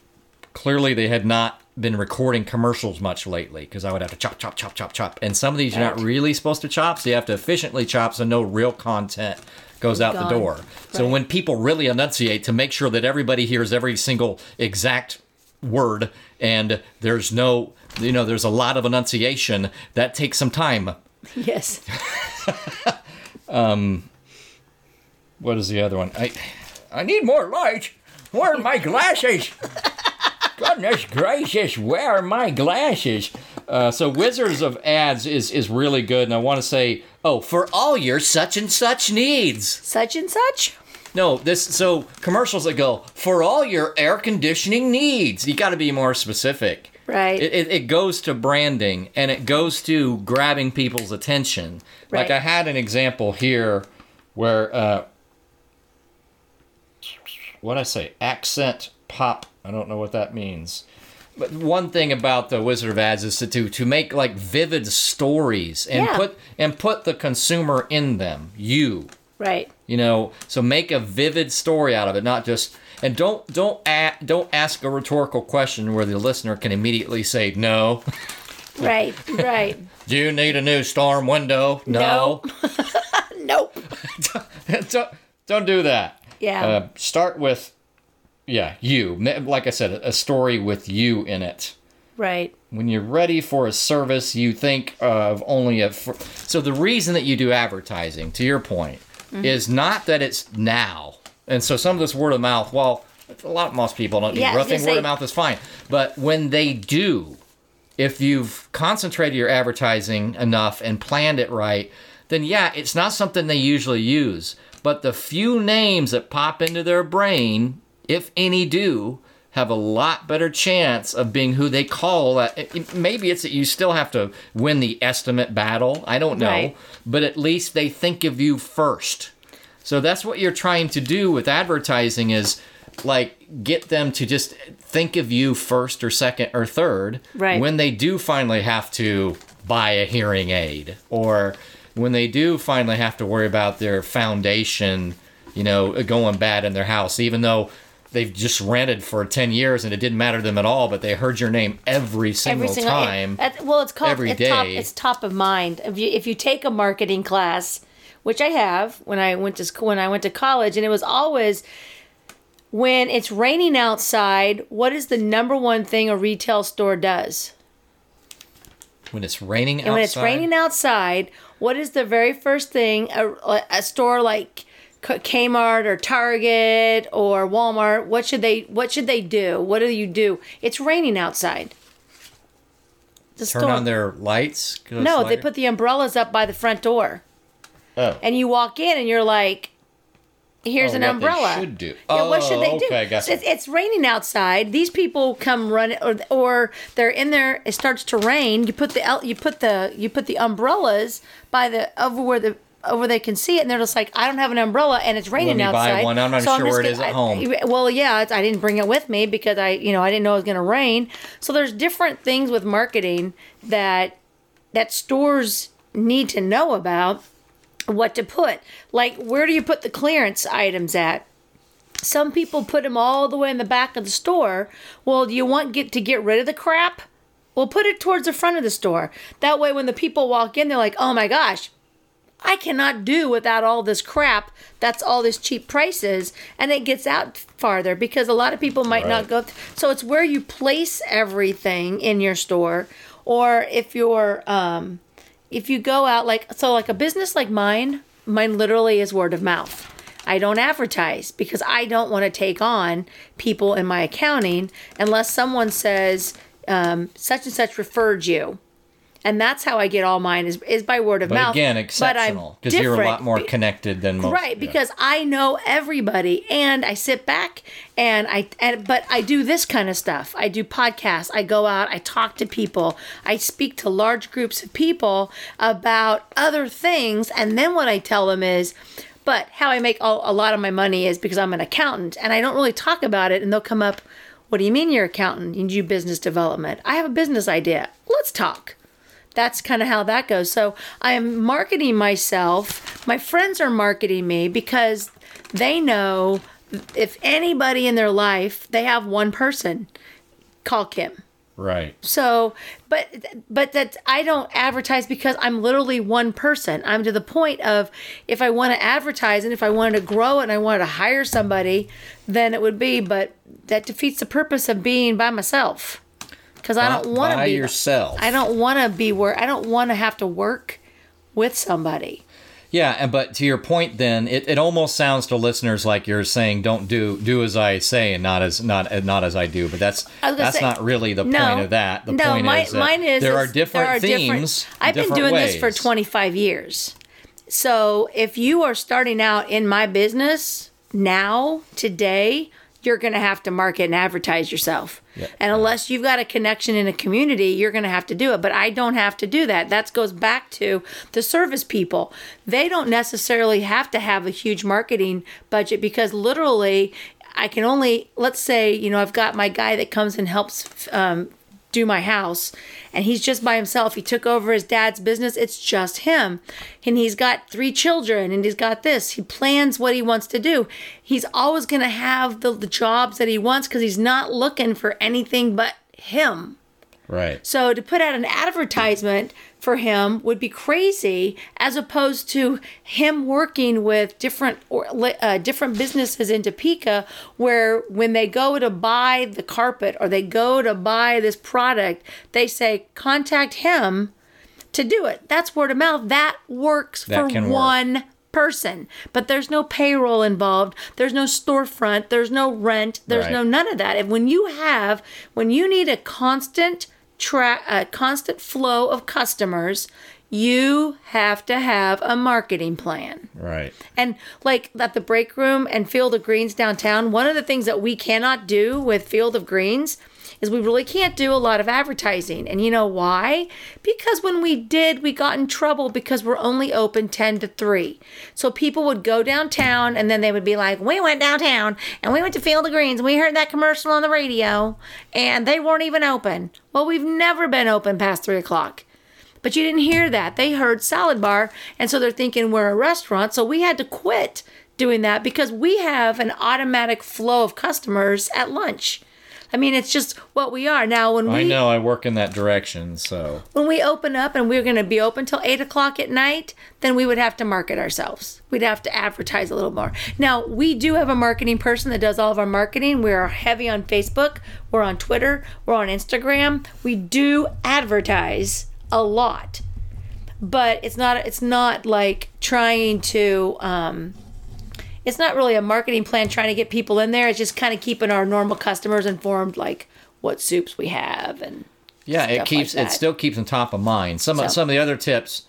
clearly they had not been recording commercials much lately because I would have to chop, chop, chop, chop, chop. And some of these you're not really supposed to chop, so you have to efficiently chop so no real content goes out the Gone. door. So when people really enunciate to make sure that everybody hears every single exact word and there's no, you know, there's a lot of enunciation, that takes some time. yes. um What is the other one? I, I need more light. Where are my glasses? Goodness gracious, where are my glasses? Uh, so Wizards of Ads is is really good, and I want to say, oh, for all your such and such needs. Such and such. No, this so commercials that go for all your air conditioning needs. You got to be more specific. Right. It, it, it goes to branding and it goes to grabbing people's attention. Right. Like I had an example here where uh, what I say accent pop. I don't know what that means. But one thing about the Wizard of Ads is to to, to make like vivid stories and Yeah. put and put the consumer in them. You Right. you know so make a vivid story out of it not just and don't don't a, don't ask a rhetorical question where the listener can immediately say no Right. Right. do you need a new storm window no, nope. don't, don't do that Yeah. uh, start with yeah you like i said a story with you in it Right. when you're ready for a service, you think of only a. fr- So the reason that you do advertising, to your point, Mm-hmm. is not that it's now. And so some of this word of mouth, well, a lot most people don't do Yeah, roughing. gonna Word say- of mouth is fine, but when they do, if you've concentrated your advertising enough and planned it right, then yeah, it's not something they usually use. But the few names that pop into their brain, if any do, have a lot better chance of being who they call it- Maybe it's that you still have to win the estimate battle. I don't know. Right. But at least they think of you first. So that's what you're trying to do with advertising is like get them to just think of you first or second or third Right. when they do finally have to buy a hearing aid or when they do finally have to worry about their foundation, you know, going bad in their house even though they've just rented for 10 years and it didn't matter to them at all but they heard your name every single, Every single time. Well, it's called every it's top, it's top of mind. If you if you take a marketing class, which I have when I went to school when I went to college, and it was always when it's raining outside. What is the number one thing a retail store does? when it's raining And when it's raining outside, what is the very first thing a, a store like Kmart or Target or Walmart, what should they what should they do? What do you do? It's raining outside. The Turn store- on their lights. No, they put the umbrellas up by the front door. Oh. And you walk in and you're like, here's Oh, an what they umbrella. should do. Yeah, what should they Oh, do? okay, gotcha. It's, it's raining outside. These people come running, or, or they're in there. It starts to rain. You put the you put the you put the umbrellas by the over where the over they can see it, and they're just like, I don't have an umbrella, and it's raining me buy outside. one. I'm not so sure just where it is at I- home. well, yeah, it's, I didn't bring it with me because I, you know, I didn't know it was going to rain. So there's different things with marketing that that stores need to know about what to put. Like, where do you put the clearance items at? Some people put them all the way in the back of the store. Well, do you want get to get rid of the crap? Well, put it towards the front of the store. That way, when the people walk in, they're like, "Oh my gosh, I cannot do without all this crap. That's all this cheap prices, and it gets out farther because a lot of people might not go. Th- so it's where you place everything in your store, or if you're um, if you go out like so like a business like mine, mine literally is word of mouth. I don't advertise because I don't want to take on people in my accounting unless someone says um, such and such referred you. And that's how I get all mine is, is by word of But mouth. again, exceptional because you're a lot more connected than most. right yeah. because i know everybody and i sit back and i and but i do this kind of stuff. I do podcasts. I go out i talk to people. I speak to large groups of people about other things. And then what i tell them is but how i make all, a lot of my money is because i'm an accountant and i don't really talk about it and they'll come up what do you mean you're an accountant? You do business development. I have a business idea. Let's talk that's kind of how that goes. So I am marketing myself. My friends are marketing me because they know if anybody in their life, they have one person. Call Kim. right. So, but but that I don't advertise because I'm literally one person. I'm to the point of if I want to advertise and if I wanted to grow and I wanted to hire somebody, then it would be. But that defeats the purpose of being by myself because I don't want to be yourself. I don't want to be where I don't want to have to work with somebody. Yeah, and but to your point, then it, it almost sounds to listeners like you're saying, "Don't do do as I say and not as not not as I do." But that's I was gonna that's say- not really the no, point of that. The no, point mine, is mine is there is are different there are themes. I've been different doing this for 25 years. So if you are starting out in my business now, today, you're going to have to market and advertise yourself. And unless you've got a connection in a community, you're going to have to do it. But I don't have to do that. That goes back to the service people. They don't necessarily have to have a huge marketing budget because literally, I can only, let's say, you know, I've got my guy that comes and helps um, do my house. And he's just by himself. He took over his dad's business. It's just him. And he's got three children and he's got this. He plans what he wants to do. He's always going to have the, the jobs that he wants because he's not looking for anything but him. Right. so to put out an advertisement for him would be crazy, as opposed to him working with different or uh, different businesses in Topeka, where when they go to buy the carpet or they go to buy this product, they say contact him to do it. That's word of mouth. That works That for can work. one person. But there's no payroll involved. There's no storefront. There's no rent. There's Right. no none of that. And when you have, when you need a constant track, a uh, constant flow of customers, you have to have a marketing plan. Right. And like at the break room and Field of Greens downtown, one of the things that we cannot do with Field of Greens is we really can't do a lot of advertising. And you know why? Because when we did, we got in trouble because we're only open 10 to 3. So people would go downtown and then they would be like, We went downtown and we went to Field of Greens and we heard that commercial on the radio and they weren't even open. Well, we've never been open past 3 o'clock. But you didn't hear that. They heard salad bar, and so they're thinking we're a restaurant. So we had to quit doing that because we have an automatic flow of customers at lunch. I mean, it's just what we are now. When I we know I work in that direction, so when we open up and we're going to be open till eight o'clock at night, then we would have to market ourselves. We'd have to advertise a little more. Now we do have a marketing person that does all of our marketing. We are heavy on Facebook. We're on Twitter. We're on Instagram. We do advertise a lot, but it's not. It's not like trying to. Um, it's not really a marketing plan trying to get people in there. It's just kind of keeping our normal customers informed, like what soups we have and Yeah, it like keeps it still keeps them top of mind. Some So- of some of the other tips.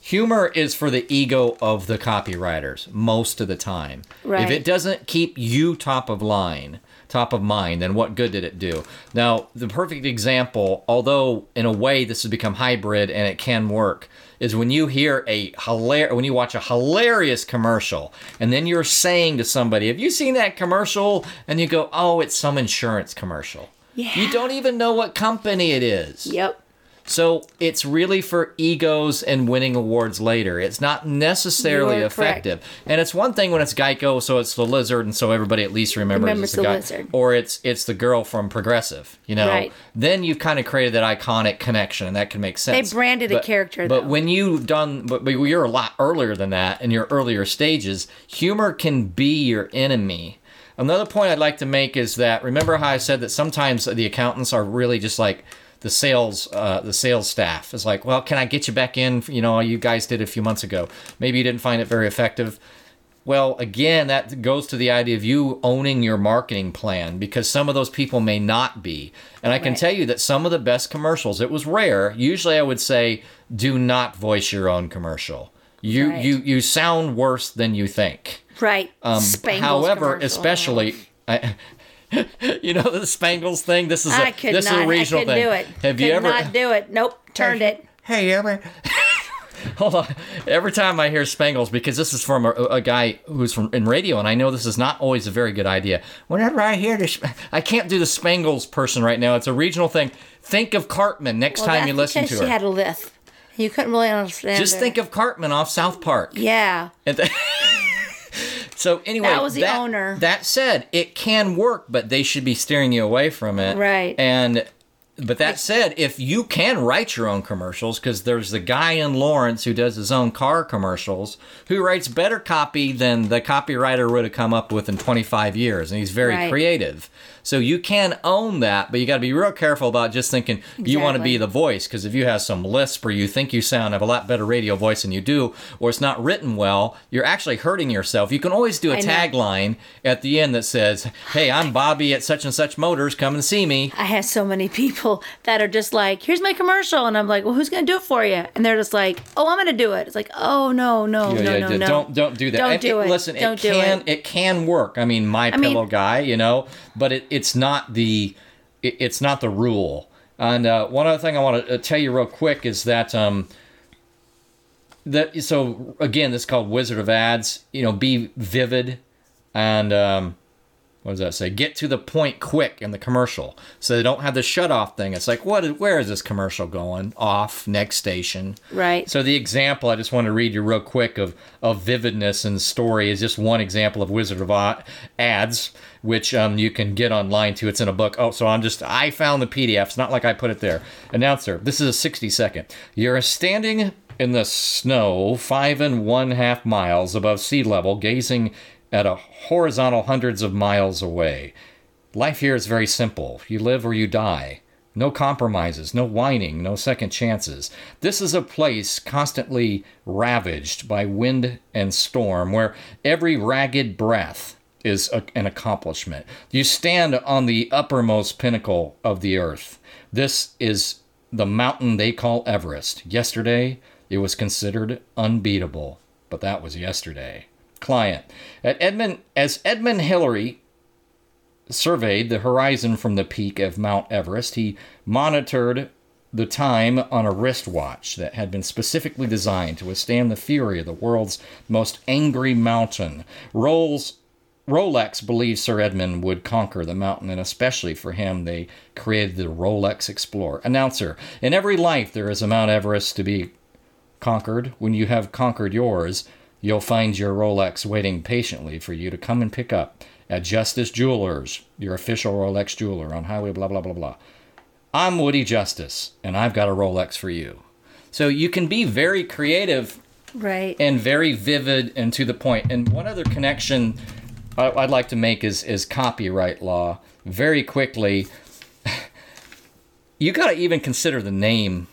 Humor is for the ego of the copywriters most of the time. Right. If it doesn't keep you top of line, top of mind, then what good did it do? Now, the perfect example, although in a way this has become hybrid and it can work, is when you hear a hilar- when you watch a hilarious commercial and then you're saying to somebody, "Have you seen that commercial?" and you go, "Oh, it's some insurance commercial." Yeah. You don't even know what company it is. Yep. So it's really for egos and winning awards later. It's not necessarily effective. And it's one thing when it's Geico, so it's the lizard, and so everybody at least remembers, Remembers it's the guy, lizard. or it's it's the girl from Progressive. You know, Right. then you've kind of created that iconic connection, and that can make sense. They branded a But- character, But though. when you've done, but, but you're a lot earlier than that in your earlier stages. Humor can be your enemy. Another point I'd like to make is that remember how I said that sometimes the accountants are really just like the sales uh, the sales staff is like, well, can I get you back in? You know, you guys did a few months ago. Maybe you didn't find it very effective. Well, again, that goes to the idea of you owning your marketing plan because some of those people may not be. And I can Right. tell you that some of the best commercials, it was rare. Usually I would say, do not voice your own commercial. You Right. you you sound worse than you think. Right. Um, however, commercial. especially, I, you know the Spangles thing. This is a I could this not. is a regional thing. do it. Have could you ever? not do it? Nope. Turned it. Hey, Emma. Hold on. Every time I hear Spangles, because this is from a, a guy who's from in radio, and I know this is not always a very good idea. Whenever I hear this, I can't do the Spangles person right now. It's a regional thing. Think of Cartman next Well, time you listen to she her. had a lisp. You couldn't really understand. Just her. think of Cartman off South Park. Yeah. And th- so anyway, That was the owner. That said, it can work, but they should be steering you away from it. Right. And but that said, if you can write your own commercials, because there's the guy in Lawrence who does his own car commercials, who writes better copy than the copywriter would have come up with in 25 years, and he's very Right. creative. So you can own that, but you got to be real careful about just thinking you want to be the voice because if you have some lisp or you think you sound have a lot better radio voice than you do, or it's not written well, you're actually hurting yourself. You can always do a tagline at the end that says, "Hey, I'm Bobby at such and such Motors. Come and see me." I have so many people that are just like, "Here's my commercial," and I'm like, "Well, who's gonna do it for you?" And they're just like, "Oh, I'm gonna do it." It's like, "Oh no, no, Yeah, no, yeah, no, no, Don't don't do that. Don't And do it. Listen, Don't it can it. it can work. I mean, my mean- pillow guy, you know, but it, it's not the it, it's not the rule. And uh, one other thing I want to tell you real quick is that um that so again, this is called Wizard of Ads. You know, be vivid and um, what does that say? Get to the point quick in the commercial, so they don't have the shut off thing. It's like, what? Is, where is this commercial going? Off next station. Right. So the example I just want to read you real quick of of vividness and story is just one example of Wizard of O- Ads, which um, you can get online too. It's in a book. Oh, so I'm just I found the PDF. It's not like I put it there. Announcer, this is a 60 second. You're standing in the snow, five and one half miles above sea level, gazing at a horizontal hundreds of miles away. Life here is very simple. You live or you die. No compromises, no whining, no second chances. This is a place constantly ravaged by wind and storm where every ragged breath is a, an accomplishment. You stand on the uppermost pinnacle of the earth. This is the mountain they call Everest. Yesterday, it was considered unbeatable, but that was yesterday. Client. At Edmund, as Edmund Hillary surveyed the horizon from the peak of Mount Everest, he monitored the time on a wristwatch that had been specifically designed to withstand the fury of the world's most angry mountain. Rolls Rolex believed Sir Edmund would conquer the mountain, and especially for him, they created the Rolex Explorer. Announcer In every life, there is a Mount Everest to be conquered. When you have conquered yours, you'll find your Rolex waiting patiently for you to come and pick up at Justice Jewelers, your official Rolex jeweler on Highway blah blah blah blah. I'm Woody Justice, and I've got a Rolex for you. So you can be very creative Right. and very vivid and to the point. And one other connection I'd like to make is is copyright law. Very quickly, you got to even consider the name,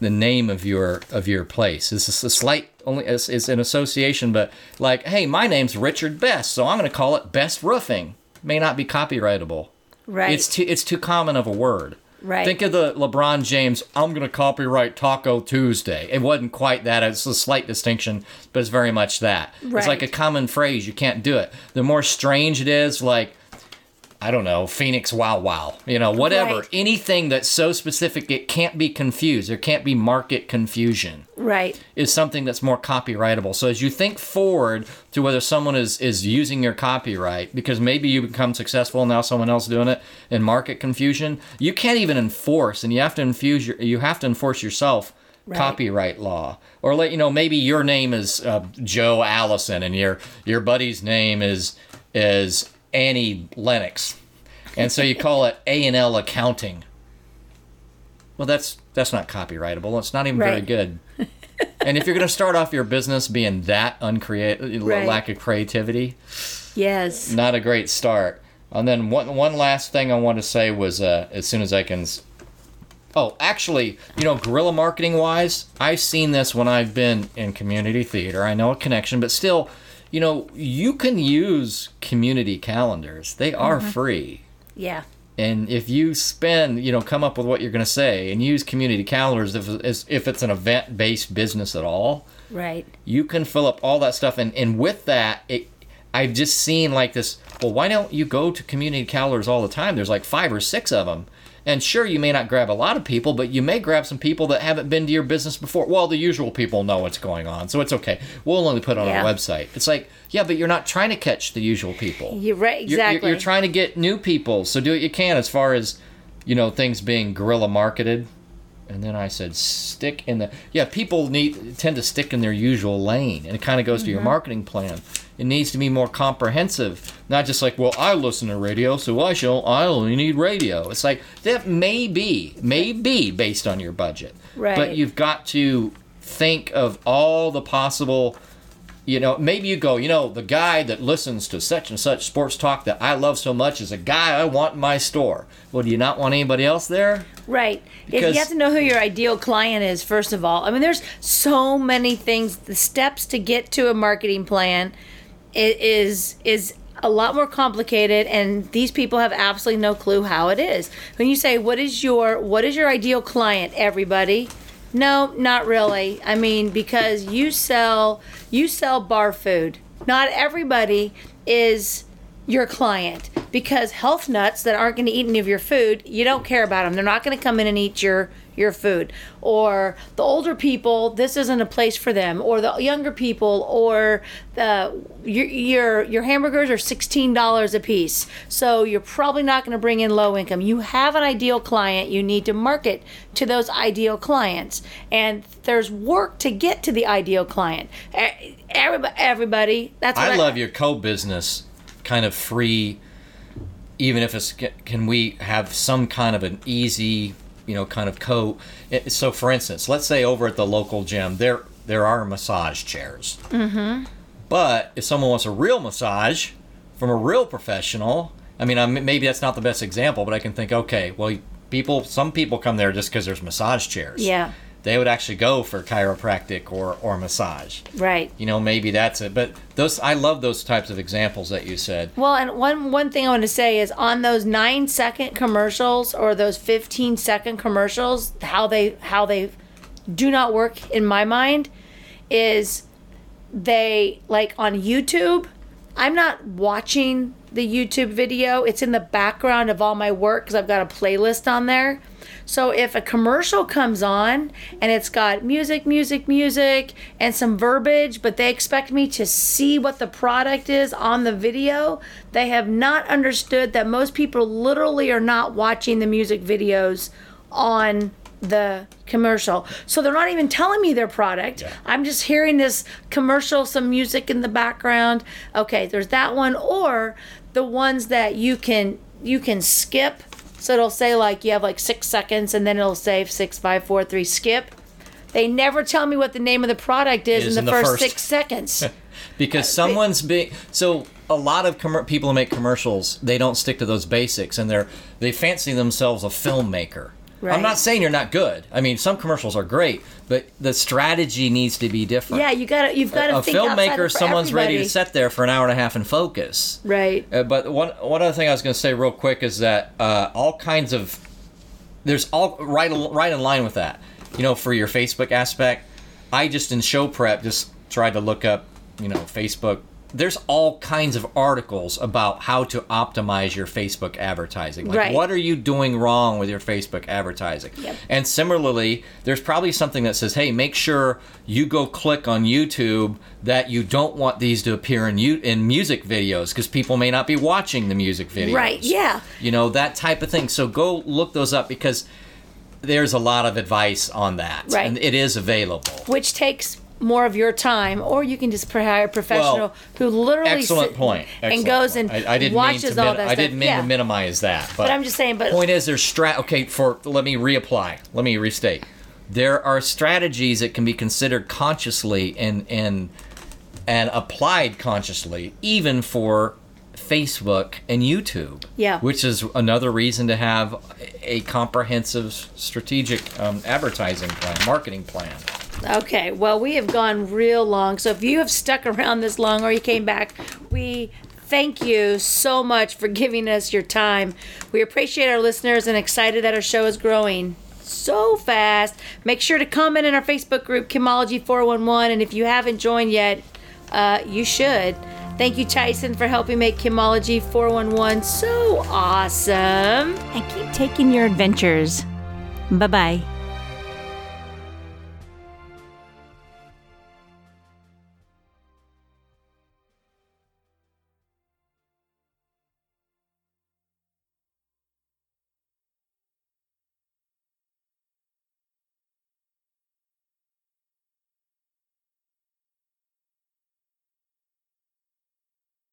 the name of your of your place. This is a slight only it's, it's an association, but like, hey, my name's Richard Best, so I'm going to call it Best Roofing. May not be copyrightable. Right. It's too it's too common of a word. Right. Think of the LeBron James. I'm going to copyright Taco Tuesday. It wasn't quite that. It's a slight distinction, but it's very much that. Right. It's like a common phrase. You can't do it. The more strange it is, like I don't know, Phoenix Wow Wow, you know, whatever. Right. Anything that's so specific it can't be confused. There can't be market confusion right. is something that's more copyrightable. So as you think forward to whether someone is is using your copyright because maybe you become successful and now someone else doing it in market confusion, you can't even enforce and you have to infuse your you have to enforce yourself Right. copyright law or let you know maybe your name is uh, Joe Allison and your your buddy's name is is Annie Lennox. And so you call it A&L accounting. Well, that's that's not copyrightable. It's not even very good. and if you're going to start off your business being that uncreative, Right. lack of creativity, Yes. not a great start. And then one one last thing I want to say was uh, as soon as I can. Oh, actually, you know, guerrilla marketing wise, I've seen this when I've been in community theater. I know a connection, but still, you know, you can use community calendars. They are mm-hmm. free. Yeah. And if you spend, you know, come up with what you're going to say and use community calendars if, it's- if it's an event based business at all, Right. you can fill up all that stuff. And, and with that, it, I've just seen like this well, why don't you go to community calendars all the time? There's like five or six of them. And sure, you may not grab a lot of people, but you may grab some people that haven't been to your business before. Well, the usual people know what's going on, so it's okay. We'll only put it on Yeah. our website. It's like, yeah, but you're not trying to catch the usual people. You're right. You're- you're- Exactly. You're, trying to get new people, so do what you can as far as, you know, things being guerrilla marketed. And then I said, stick in the yeah. People need tend to stick in their usual lane, and it kind of goes to your mm-hmm. marketing plan. It needs to be more comprehensive, not just like, well, I listen to radio, so I shall. I only need radio. It's like that may be, may be based on your budget, Right. But you've got to think of all the possible you know, maybe you go, you know, the guy that listens to such and such sports talk that I love so much is a guy I want in my store. Well, do you not want anybody else there? Right. If Because- you have to know who your ideal client is, first of all. I mean, there's so many things. The steps to get to a marketing plan i- is is a lot more complicated, and these people have absolutely no clue how it is. When you say, "What is your what is your ideal client?" Everybody. No, not really. I mean, because you sell you sell bar food. Not everybody is your client because health nuts that aren't going to eat any of your food, you don't care about them. They're not going to come in and eat your your food. Or the older people, this isn't a place for them. Or the younger people, or the your your, your hamburgers are sixteen dollars a piece, so you're probably not going to bring in low income. You have an ideal client. You need to market to those ideal clients, and there's work to get to the ideal client. Everybody, everybody that's what I love your co-business kind of free even if it's can we have some kind of an easy you know kind of co so for instance let's say over at the local gym there there are massage chairs mm-hmm. but if someone wants a real massage from a real professional i mean I'm, maybe that's not the best example but i can think okay well people some people come there just because there's massage chairs Yeah. They would actually go for chiropractic or or massage right. you know maybe that's it but those i love those types of examples that you said Well, and one one thing I want to say is on those nine second commercials or those fifteen second commercials, how they how they do not work in my mind is they like on YouTube. I'm not watching the YouTube video. It's in the background of all my work because I've got a playlist on there. So if a commercial comes on and it's got music, music, music, and some verbiage, but they expect me to see what the product is on the video, they have not understood that most people literally are not watching the music videos on the commercial. So they're not even telling me their product. I'm just hearing this commercial, some music in the background. Okay, there's that one or the ones that you can you can skip. So it'll say like you have like 6 seconds and then it'll say six, five, four, three, skip. They never tell me what the name of the product is, Is in in the, the first, first. 6 seconds. because someone's being so a lot of commer people who make commercials they don't stick to those basics and they're they fancy themselves a filmmaker Right. I'm not saying you're not good. I mean, some commercials are great, but the strategy needs to be different. Yeah, you gotta you've got to a think outside filmmaker, someone's ready to everybody. sit there for an hour and a half and focus. Right. Uh, but one one other thing I was going to say real quick is that uh, all kinds of there's all right right in line with that. You know, for your Facebook aspect, I just in show prep just tried to look up, you know, Facebook. There's all kinds of articles about how to optimize your Facebook advertising. Like, Right. what are you doing wrong with your Facebook advertising? Yep. And similarly, there's probably something that says, "Hey, make sure you go click on YouTube that you don't want these to appear in you in music videos because people may not be watching the music videos." Right, yeah. You know that type of thing. So go look those up because there's a lot of advice on that, Right. and it is available. which takes more of your time, or you can just hire a professional Well, who literally Excellent point. and goes point. and I, I didn't watches mean all min- that I didn't mean yeah. to minimize that, but, I'm just saying, but- the point is there's strat. Okay, for let me reapply. Let me restate. There are strategies that can be considered consciously and and and applied consciously, even for Facebook and YouTube. Yeah. Which is another reason to have a comprehensive strategic um, advertising plan, marketing plan. Okay, well, we have gone real long. So if you have stuck around this long or you came back, we thank you so much for giving us your time. We appreciate our listeners and excited that our show is growing so fast. Make sure to comment in our Facebook group, Chemology 411. And if you haven't joined yet, uh, you should. Thank you, Tyson, for helping make Chemology 411 so awesome. and keep taking your adventures. Bye bye.